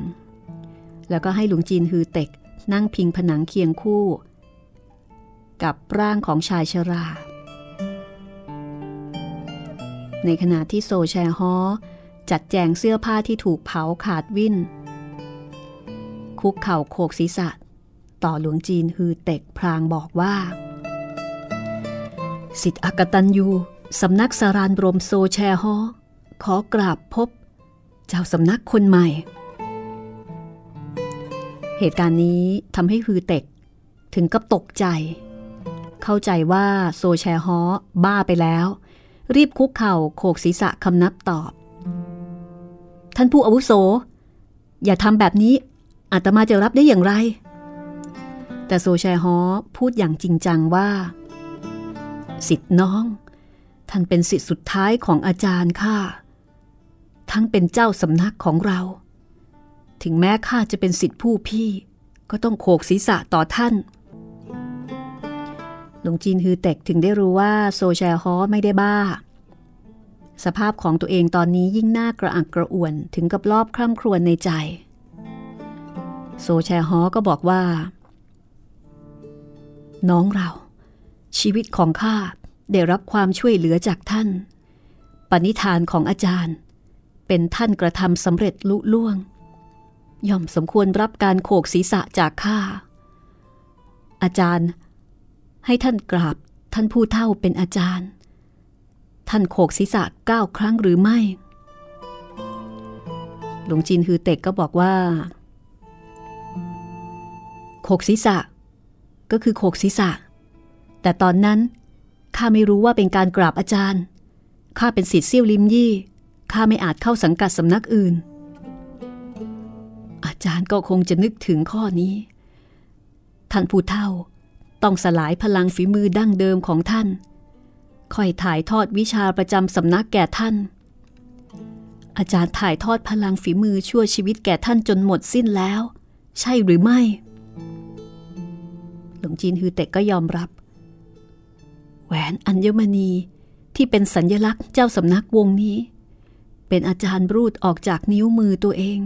แล้วก็ให้หลวงจีนฮือเต็กนั่งพิงผนังเคียงคู่ กับร่างของชายชรา ในขณะที่โซแชฮอจัดแจงเสื้อผ้าที่ถูกเผาขาดวิ่น คุกเข่าโขกศีรษะ ต่อหลวงจีนฮือเต็กพรางบอกว่า สิทธิอักตันยูสำนักสารานบรมโซแชฮอขอกราบพบ เจ้าสำนักคนใหม่ เหตุการณ์นี้ทำให้ฮือเต็กถึงกับตกใจ เข้าใจว่าโซแชฮอบ้าไปแล้ว รีบคุกเข่าโขกศีรษะคำนับตอบ ท่านผู้อาวุโส อย่าทำแบบนี้อาตมาจะรับได้อย่างไร แต่โซแชฮอพูดอย่างจริงจังว่า สิทธิ์น้อง ท่านเป็นสิทธิ์สุดท้ายของอาจารย์ข้าทั้งเป็นเจ้าสำนักของเรา ถึงแม้ข้าจะเป็นสิทธิ์ผู้พี่ ก็ต้องโขกศีรษะต่อท่าน หลวงจีนฮือเต็กถึงได้รู้ว่าโซแชฮอไม่ได้บ้า สภาพของตัวเองตอนนี้ยิ่งน่ากระอักกระอ่วนถึงกับรอบคร่ำครวญในใจ โซแชฮอก็บอกว่า น้องเรา ชีวิตของข้าได้รับความช่วยเหลือจากท่าน ปณิธานของอาจารย์ เป็นท่านกระทำสำเร็จลุล่วง ย่อมสมควรรับการโขกศีรษะจากข้าอาจารย์ ให้ท่านกราบท่านผู้เท่าเป็นอาจารย์ ท่านโขกศีรษะเก้าครั้งหรือไม่ หลวงจีนฮือเต็กก็บอกว่า โขกศีรษะ ก็คือโขกศีรษะ แต่ตอนนั้นข้าไม่รู้ว่าเป็นการกราบอาจารย์ ข้าเป็นศิษย์เซี่ยวลิมยี่ ข้าไม่อาจเข้าสังกัดสำนักอื่น อาจารย์ก็คงจะนึกถึงข้อนี้ ท่านผู้เฒ่า ต้องสลายพลังฝีมือดั้งเดิมของท่าน ค่อยถ่ายทอดวิชาประจำสำนักแก่ท่าน อาจารย์ถ่ายทอดพลังฝีมือชั่วชีวิตแก่ท่านจนหมดสิ้นแล้ว ใช่หรือไม่ หลวงจีนฮือเต็กก็ยอมรับ แหวนอัญมณีที่เป็นสัญญลักษณ์เจ้าสำนักวงนี้ เป็นอาจารย์รูดออกจากนิ้วมือตัวเอง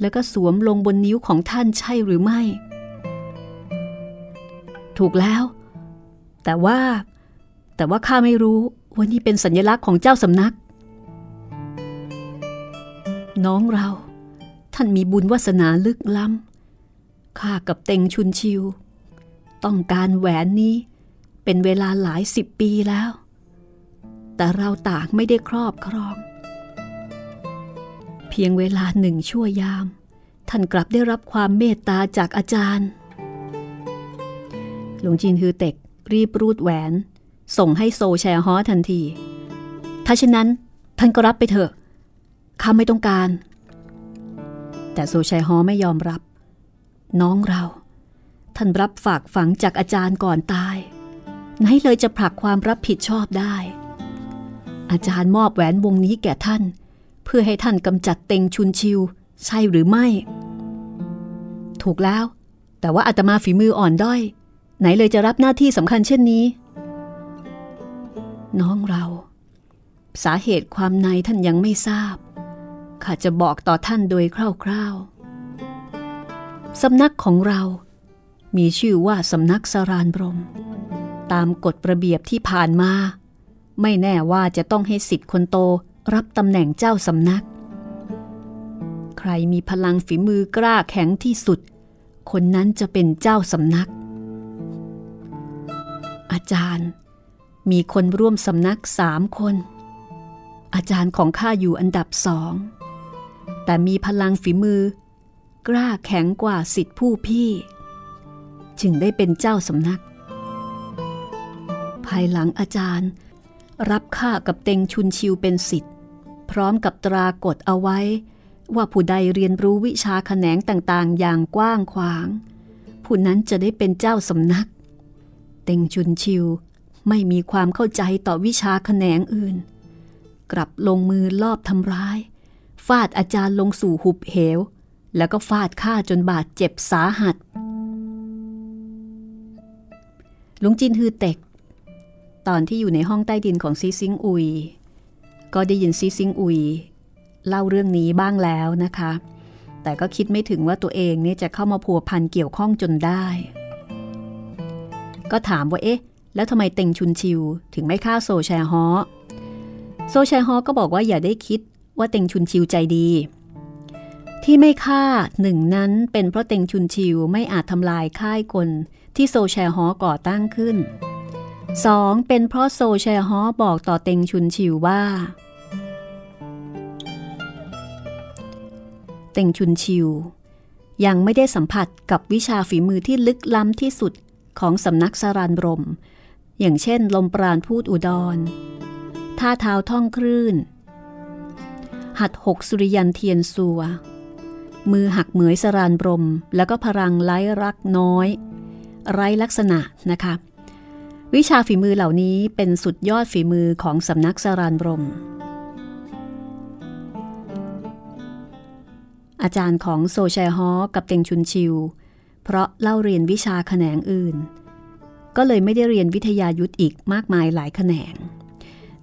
แล้วก็สวมลงบนนิ้วของท่านใช่หรือไม่ ถูกแล้ว แต่ว่า แต่ว่าข้าไม่รู้ว่านี่เป็นสัญญลักษณ์ของเจ้าสำนัก น้องเรา ท่านมีบุญวาสนาลึกล้ำข้ากับเต็งชุนชิว ต้องการแหวนนี้เป็นเวลาหลายสิบปีแล้ว แต่เราต่างไม่ได้ครอบครอง เพียงเวลาหนึ่งชั่วยาม ท่านกลับได้รับความเมตตาจากอาจารย์ หลวงจีนฮือเต็กรีบรูดแหวน ส่งให้โซแชร์ฮอทันที ถ้าเช่นนั้นท่านก็รับไปเถอะข้าไม่ต้องการ แต่โซแชร์ฮอไม่ยอมรับ น้องเรา ท่านรับฝากฝังจากอาจารย์ก่อนตาย ไหนเลยจะผลักความรับผิดชอบได้ อาจารย์มอบแหวนวงนี้แก่ท่าน เพื่อให้ท่านกำจัดเต็งชุนชิว ใช่หรือไม่ ถูกแล้ว แต่ว่าอาตมาฝีมืออ่อนด้อย ไหนเลยจะรับหน้าที่สำคัญเช่นนี้ น้องเรา สาเหตุความในท่านยังไม่ทราบ ข้าจะบอกต่อท่านโดยคร่าวๆสำนักของเรา มีชื่อว่าสำนักสารานบรม ตามกฎระเบียบที่ผ่านมา ไม่แน่ว่าจะต้องให้สิทธิ์คนโตรับตำแหน่งเจ้าสำนัก ใครมีพลังฝีมือกล้าแข็งที่สุด คนนั้นจะเป็นเจ้าสำนัก อาจารย์ มีคนร่วมสำนักสามคน อาจารย์ของข้าอยู่อันดับสอง แต่มีพลังฝีมือ กล้าแข็งกว่าสิทธิผู้พี่ จึงได้เป็นเจ้าสำนัก ภายหลังอาจารย์ รับข้ากับเต็งชุนชิวเป็นสิทธิ์พร้อมกับตรากฎเอาไว้ ว่าผู้ใดเรียนรู้วิชาแขนงต่างๆ อย่างกว้างขวาง ผู้นั้นจะได้เป็นเจ้าสำนัก เต็งชุนชิวไม่มีความเข้าใจต่อวิชาแขนงอื่น กลับลงมือลอบทำร้าย ฟาดอาจารย์ลงสู่หุบเหว แล้วก็ฟาดฆ่าจนบาดเจ็บสาหัสลุงจินฮือเต็ก ตอนที่อยู่ในห้องใต้ดินของซีซิงอุย ก็ได้ยินซีซิงอุย เล่าเรื่องนี้บ้างแล้วนะคะ แต่ก็คิดไม่ถึงว่าตัวเองเนี่ยจะเข้ามาพัวพันเกี่ยวข้องจนได้ ก็ถามว่าเอ๊ะ แล้วทำไมเต็งชุนชิว ถึงไม่ฆ่าโซแชฮอโซแชฮอก็บอกว่าอย่าได้คิดว่าเต็งชุนชิวใจดี ที่ไม่ฆ่าหนึ่งนั้นเป็นเพราะเต็งชุนชิวไม่อาจทำลายค่ายกลที่โซแชฮอก่อตั้งขึ้น 2. เป็นเพราะโซแชฮอบอกต่อเต็งชุนชิวว่า เต็งชุนชิว ยังไม่ได้สัมผัสกับวิชาฝีมือที่ลึกล้ำที่สุด ของสำนักสารานรม อย่างเช่น ลมปราณพูดอุดร ท่าเท้าท่องคลื่น หัดหกสุริยันเทียนสัว มือหักเหมยสรานรม แล้วก็พลังไร้รักน้อย ไร้ลักษณะนะคะวิชาฝีมือเหล่านี้เป็นสุดยอดฝีมือของสำนักสรานรม อาจารย์ของโซแชฮอกับเต็งชุนชิว เพราะเล่าเรียนวิชาแขนงอื่น ก็เลยไม่ได้เรียนวิทยายุทธอีกมากมายหลายแขนง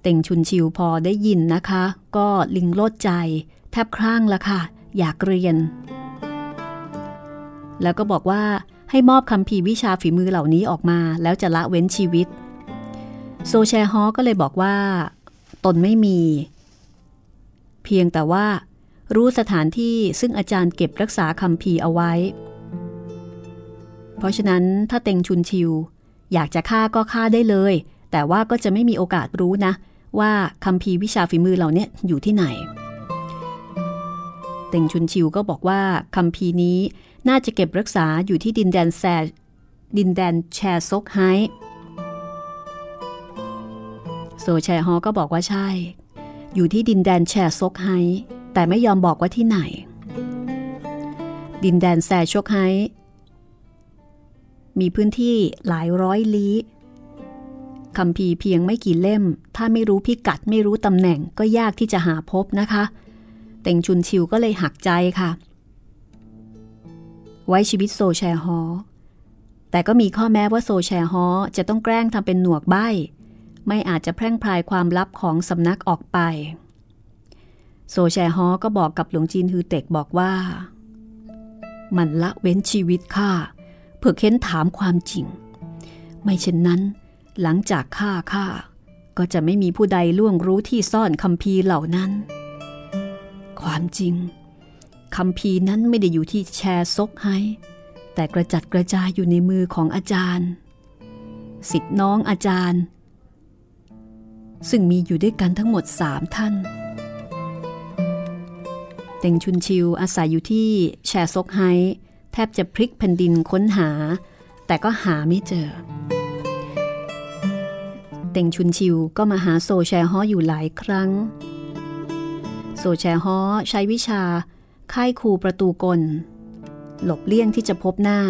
เต็งชุนชิวพอได้ยินนะคะ ก็ลิงโลดใจ แทบครั่งละค่ะ อยากเรียน แล้วก็บอกว่าให้มอบคำพีวิชาฝีมือเหล่านี้ออกมา แล้วจะละเว้นชีวิต โซแชฮอก็เลยบอกว่า ตนไม่มี เพียงแต่ว่ารู้สถานที่ซึ่งอาจารย์เก็บรักษาคำพีเอาไว้ เพราะฉะนั้นถ้าเต็งชุนชิว อยากจะฆ่าก็ฆ่าได้เลย แต่ว่าก็จะไม่มีโอกาสรู้นะ ว่าคำพีวิชาฝีมือเหล่านี้อยู่ที่ไหน เต็งชุนชิวก็บอกว่าคำพีนี้น่าจะเก็บรักษาอยู่ที่ดินแดนแซดินแดนแชซกไฮโซแชฮอก็บอกว่าใช่ อยู่ที่ดินแดนแชซกไฮแต่ไม่ยอมบอกว่าที่ไหน ดินแดนแซชกไฮ มีพื้นที่หลายร้อยลี้คัมภีร์เพียงไม่กี่เล่ม ถ้าไม่รู้พิกัดไม่รู้ตำแหน่งก็ยากที่จะหาพบนะคะ เต็งชุนชิวก็เลยหักใจค่ะ ไว้ชีวิตโซแชฮอ แต่ก็มีข้อแม้ว่าโซแชฮอจะต้องแกล้งทำเป็นหนวกใบ้ ไม่อาจจะแพร่งพรายความลับของสำนักออกไป โซแชฮอก็บอกกับหลวงจีนฮือเต็กบอกว่า มันละเว้นชีวิตข้า เพื่อเค้นถามความจริง ไม่เช่นนั้น หลังจากฆ่าข้าก็จะไม่มีผู้ใดล่วงรู้ที่ซ่อนคำพีเหล่านั้น ความจริงคำพีนั้นไม่ได้อยู่ที่แชร์ซกให้แต่กระจัดกระจายอยู่ในมือของอาจารย์ สิทธิน้องอาจารย์ ซึ่งมีอยู่ด้วยกันทั้งหมดสามท่านเต็งชุนชิวอาศัยอยู่ที่แชร์ซกไฮ แทบจะพลิกแผ่นดินค้นหา แต่ก็หาไม่เจอ เต็งชุนชิวก็มาหาโซแชฮออยู่หลายครั้ง โซแชฮอใช้วิชาค่ายคูประตูกล หลบเลี่ยงที่จะพบหน้า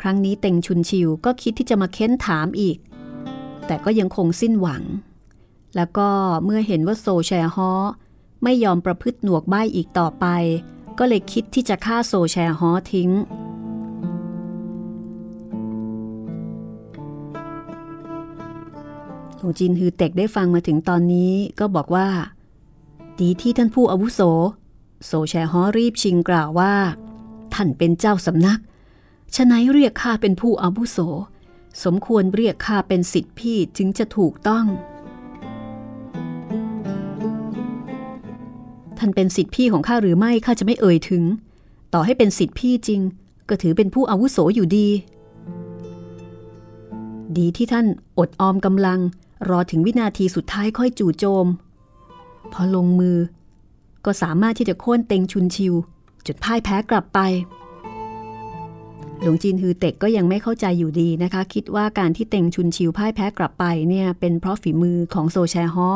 ครั้งนี้เต็งชุนชิวก็คิดที่จะมาเค้นถามอีก แต่ก็ยังคงสิ้นหวัง แล้วก็เมื่อเห็นว่าโซแชฮอไม่ยอมประพฤติหนวกใบ้อีกต่อไป ก็เลยคิดที่จะฆ่าโซแชฮอทิ้ง หลวงจินฮือเต็กได้ฟังมาถึงตอนนี้ก็บอกว่า ดีที่ท่านผู้อาวุโส โซแชฮอรีบชิงกล่าวว่า ท่านเป็นเจ้าสำนักฉะนั้นเรียกข้าเป็นผู้อาวุโส สมควรเรียกข้าเป็นสิทธิพี่ถึงจะถูกต้อง ท่านเป็นสิทธิพี่ของข้าหรือไม่ข้าจะไม่เอ่ยถึง ต่อให้เป็นสิทธิพี่จริง ก็ถือเป็นผู้อาวุโสอยู่ดี ดีที่ท่านอดออมกำลัง รอถึงวินาทีสุดท้ายค่อยจู่โจม พอลงมือ ก็สามารถที่จะโค่นเต็งชุนชิวจุดพ่ายแพ้กลับไปหลวงจีนฮือเต็กก็ยังไม่เข้าใจอยู่ดีนะคะ คิดว่าการที่เต็งชุนชิวพ่ายแพ้กลับไปเนี่ยเป็นเพราะฝีมือของโซแชฮอ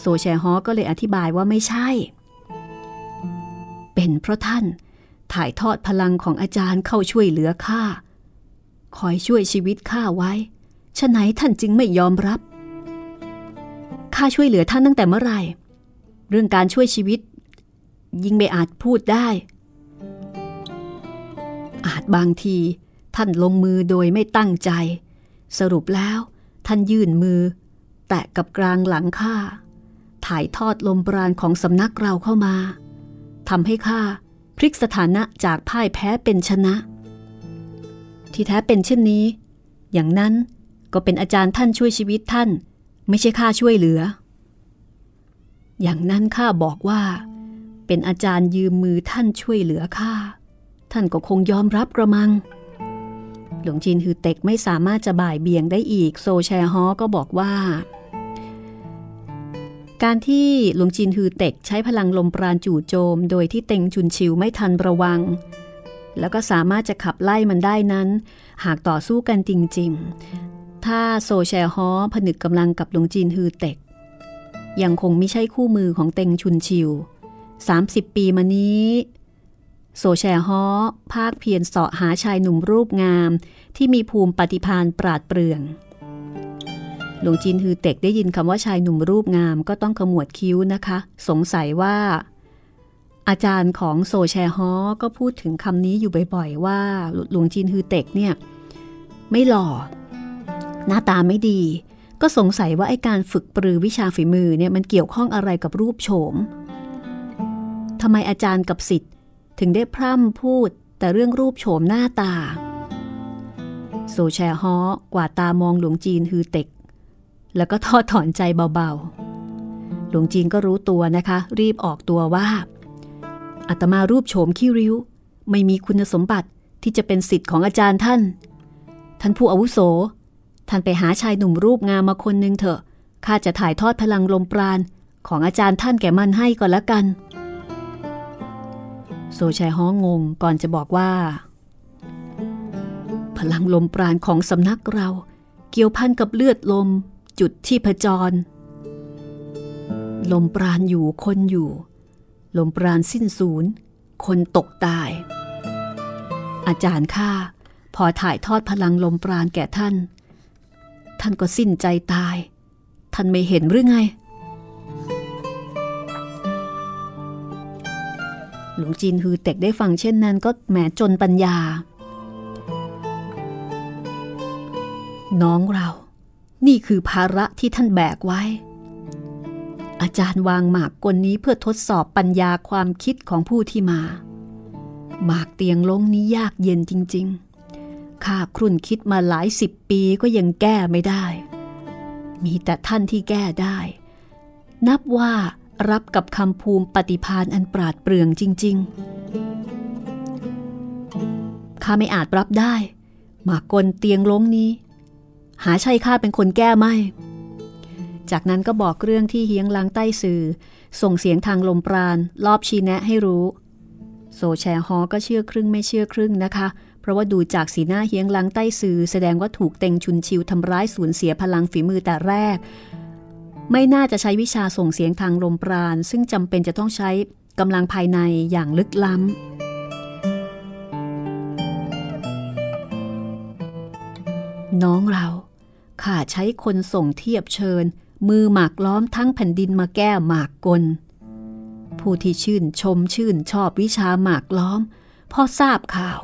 โซแชฮอก็เลยอธิบายว่าไม่ใช่ เป็นเพราะท่านถ่ายทอดพลังของอาจารย์เข้าช่วยเหลือข้าคอยช่วยชีวิตข้าไว้ฉะไหนท่านจึงไม่ยอมรับข้าช่วยเหลือท่านตั้งแต่เมื่อไหร่ เรื่องการช่วยชีวิต ยิ่งไม่อาจพูดได้ อาจบางที ท่านลงมือโดยไม่ตั้งใจ สรุปแล้ว ท่านยื่นมือ แตะกับกลางหลังข้า ถ่ายทอดลมปราณของสำนักเราเข้ามาทำให้ข้าพลิกสถานะจากพ่ายแพ้เป็นชนะ ที่แท้เป็นเช่นนี้ อย่างนั้นก็เป็นอาจารย์ท่านช่วยชีวิตท่าน ไม่ใช่ข้าช่วยเหลือ อย่างนั้นข้าบอกว่า เป็นอาจารย์ยืมมือท่านช่วยเหลือข้าท่านก็คงยอมรับกระมัง หลวงจีนฮือเต็กไม่สามารถจะบ่ายเบี่ยงได้อีกโซแชฮอก็บอกว่า การที่หลวงจีนฮือเต็กใช้พลังลมปราณจู่โจม โดยที่เต็งชุนชิวไม่ทันระวัง แล้วก็สามารถจะขับไล่มันได้นั้น หากต่อสู้กันจริง ๆ ถ้าโซแชฮอผนึกกำลังกับหลวงจีนฮือเต็ก ยังคงไม่ใช่คู่มือของเต็งชุนชิว 30 ปีมานี้โซแชฮอภาคเพียรเสาะหาชายหนุ่มรูปงาม ที่มีภูมิปฏิพานปราดเปรื่อง หลวงจีนฮือเต็กได้ยินคำว่าชายหนุ่มรูปงามก็ต้องขมวดคิ้วนะคะ สงสัยว่า อาจารย์ของโซแชฮอก็พูดถึงคำนี้อยู่บ่อยๆ ว่าหลวงจีนฮือเต็กเนี่ย ไม่หล่อ หน้าตาไม่ดี ก็สงสัยว่าไอการฝึกปรือวิชาฝีมือเนี่ยมันเกี่ยวข้องอะไรกับรูปโฉมทำไมอาจารย์กับสิทธิ์ถึงได้พร่ำพูดแต่เรื่องรูปโฉมหน้าตาโซแชฮอกว่าตามองหลวงจีนฮือเต็ก แล้วก็ทอดถอนใจเบาๆ หลวงจีนก็รู้ตัวนะคะ รีบออกตัวว่าอาตมารูปโฉมขี้ริ้ว ไม่มีคุณสมบัติที่จะเป็นสิทธิ์ของอาจารย์ท่าน ท่านผู้อาวุโส ท่านไปหาชายหนุ่มรูปงามมาคนหนึ่งเถอะข้าจะถ่ายทอดพลังลมปราณของอาจารย์ท่านแก่มันให้ก่อนละกัน โซชัยฮ้องงงก่อนจะบอกว่า พลังลมปราณของสำนักเรา เกี่ยวพันกับเลือดลม จุดที่ผจร ลมปราณอยู่คนอยู่ ลมปราณสิ้นศูนย์ คนตกตาย อาจารย์ข้าพอถ่ายทอดพลังลมปราณแก่ท่าน ท่านก็สิ้นใจตาย ท่านไม่เห็นหรือไง หลวงจีนฮือเต็กได้ฟังเช่นนั้นก็แหมจนปัญญา น้องเรา นี่คือภาระที่ท่านแบกไว้ อาจารย์วางหมากกลนี้เพื่อทดสอบปัญญาความคิดของผู้ที่มา หมากเตียงลงนี้ยากเย็นจริง ๆ ข้าครุ่นคิดมาหลายสิบปีก็ยังแก้ไม่ได้ มีแต่ท่านที่แก้ได้ นับว่ารับกับคำภูมิปฏิพานอันปราดเปรื่องจริง ๆ ข้าไม่อาจรับได้ หมากกลเตียงล้งนี้ หาใช่ข้าเป็นคนแก้ไม่ จากนั้นก็บอกเรื่องที่เฮียงลังใต้สื่อ ส่งเสียงทางลมปราณ รอบชี้แนะให้รู้ โซแชฮอก็เชื่อครึ่งไม่เชื่อครึ่งนะคะ เพราะว่าดูจากสีหน้าเฮียงลังใต้สื่อ แสดงว่าถูกเต็งชุนชิวทำร้ายสูญเสียพลังฝีมือแต่แรก ไม่น่าจะใช้วิชาส่งเสียงทางลมปราณ ซึ่งจำเป็นจะต้องใช้กำลังภายในอย่างลึกล้ำน้องเรา ข้าใช้คนส่งเทียบเชิญ มือหมากล้อมทั้งแผ่นดินมาแก้หมากกล ผู้ที่ชื่นชมชื่นชอบวิชาหมากล้อม พอทราบข่าว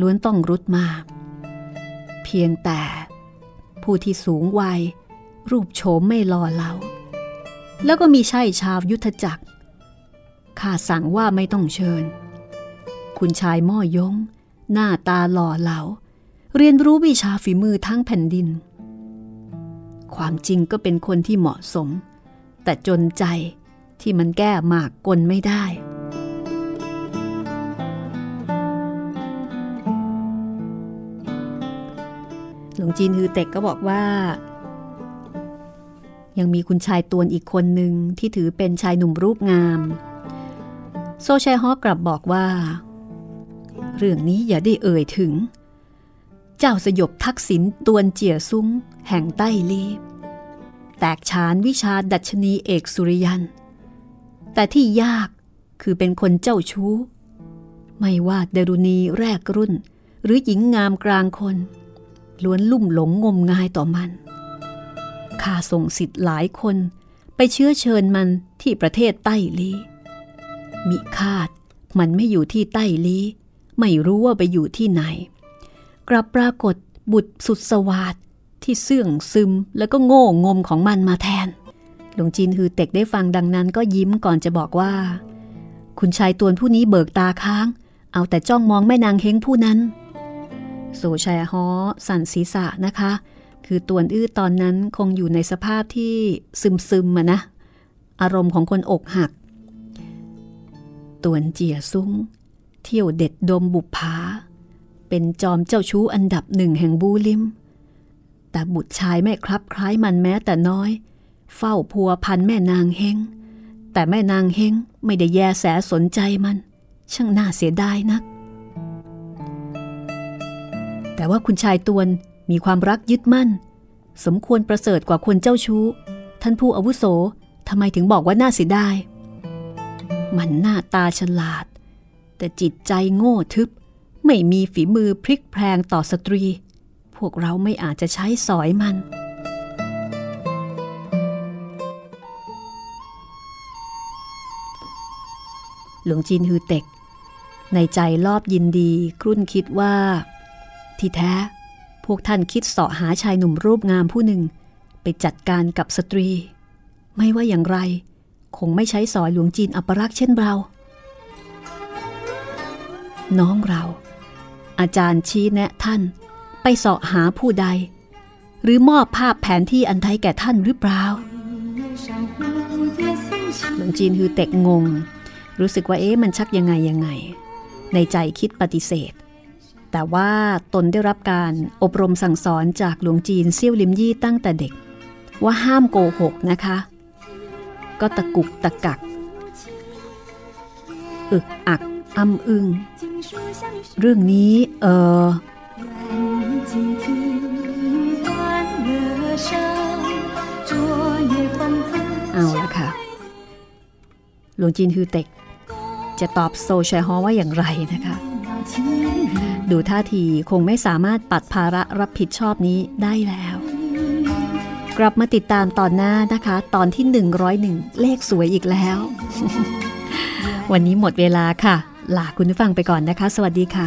ล้วนต้องรุดมา เพียงแต่ ผู้ที่สูงวัย รูปโฉมไม่หล่อเหลาแล้วก็มีใช่ชาวยุทธจักรข้าสั่งว่าไม่ต้องเชิญ คุณชายม่อยง หน้าตาหล่อเหลา เรียนรู้วิชาฝีมือทั้งแผ่นดิน ความจริงก็เป็นคนที่เหมาะสม แต่จนใจที่มันแก้หมากกลไม่ได้ หลวงจีนฮือเต็กก็บอกว่า ยังมีคุณชายตวนอีกคนหนึ่งที่ถือเป็นชายหนุ่มรูปงาม โซชัยฮอกลับบอกว่า เรื่องนี้อย่าได้เอ่ยถึง เจ้าสยบทักษิณตวนเจียซุ้ง แห่งใต้ลีแตกฉานวิชาดัชนีเอกสุริยัน แต่ที่ยากคือเป็นคนเจ้าชู้ ไม่ว่าเดรุณีแรกรุ่น หรือหญิงงามกลางคน ล้วนลุ่มหลงงมงายต่อมันข้าส่งสิทธิ์หลายคนไปเชื้อเชิญมันที่ประเทศใต้ลีมิคาดมันไม่อยู่ที่ใต้ลีไม่รู้ว่าไปอยู่ที่ไหน กลับปรากฏบุตรสุดสวาดที่เสื่องซึมแล้วก็โง่งมของมันมาแทน หลวงจีนฮือเต็กได้ฟังดังนั้นก็ยิ้มก่อนจะบอกว่า คุณชายตวนผู้นี้เบิกตาค้าง เอาแต่จ้องมองแม่นางเฮงผู้นั้น โซชัยฮอสั่นศีรษะนะคะ คือตวนอื้อตอนนั้นคงอยู่ในสภาพที่ซึมซึมมานะ อารมณ์ของคนอกหัก ตวนเจียซุ้ง เที่ยวเด็ดดมบุปผา เป็นจอมเจ้าชู้อันดับหนึ่งแห่งบูลิม แต่บุตรชายไม่ครับคล้ายมันแม้แต่น้อย เฝ้าพัวพันแม่นางเฮง แต่แม่นางเฮงไม่ได้แยแสสนใจมัน ช่างน่าเสียดายนัก แต่ว่าคุณชายตวนมีความรักยึดมั่น สมควรประเสริฐกว่าคนเจ้าชู้ ท่านผู้อาวุโสทำไมถึงบอกว่าน่าเสียดาย มันหน้าตาฉลาด แต่จิตใจโง่ทึบ ไม่มีฝีมือพลิกแพลงต่อสตรี พวกเราไม่อาจจะใช้สอยมัน หลวงจีนฮือเต็ก ในใจรอบยินดีครุ่นคิดว่า ที่แท้ พวกท่านคิดเสาะหาชายหนุ่มรูปงามผู้หนึ่ง ไปจัดการกับสตรี ไม่ว่าอย่างไร คงไม่ใช้สอยหลวงจีนอัปรักษ์เช่นเราน้องเรา อาจารย์ชี้แนะท่านไปเสาะหาผู้ใด หรือมอบภาพแผนที่อันใดแก่ท่านหรือเปล่าหลวงจีนฮือเต็กงง รู้สึกว่าเอ๊ะมันชักยังไงยังไง ในใจคิดปฏิเสธ แต่ว่าตนได้รับการอบรมสั่งสอนจากหลวงจีนเซี่ยวลิมยี่ตั้งแต่เด็ก ว่าห้ามโกหกนะคะ ก็ตะกุกตะกัก อึกอักอ้ำอึง เรื่องนี้เออเอาละค่ะ หลวงจีนฮือเต็ก จะตอบโซแชฮอว่าอย่างไรนะคะ ดูท่าทีคงไม่สามารถปัดภาระรับผิดชอบนี้ได้แล้ว กลับมาติดตามตอนหน้านะคะ ตอนที่ 101 เลขสวยอีกแล้ว วันนี้หมดเวลาค่ะ ลาคุณผู้ฟังไปก่อนนะคะ สวัสดีค่ะ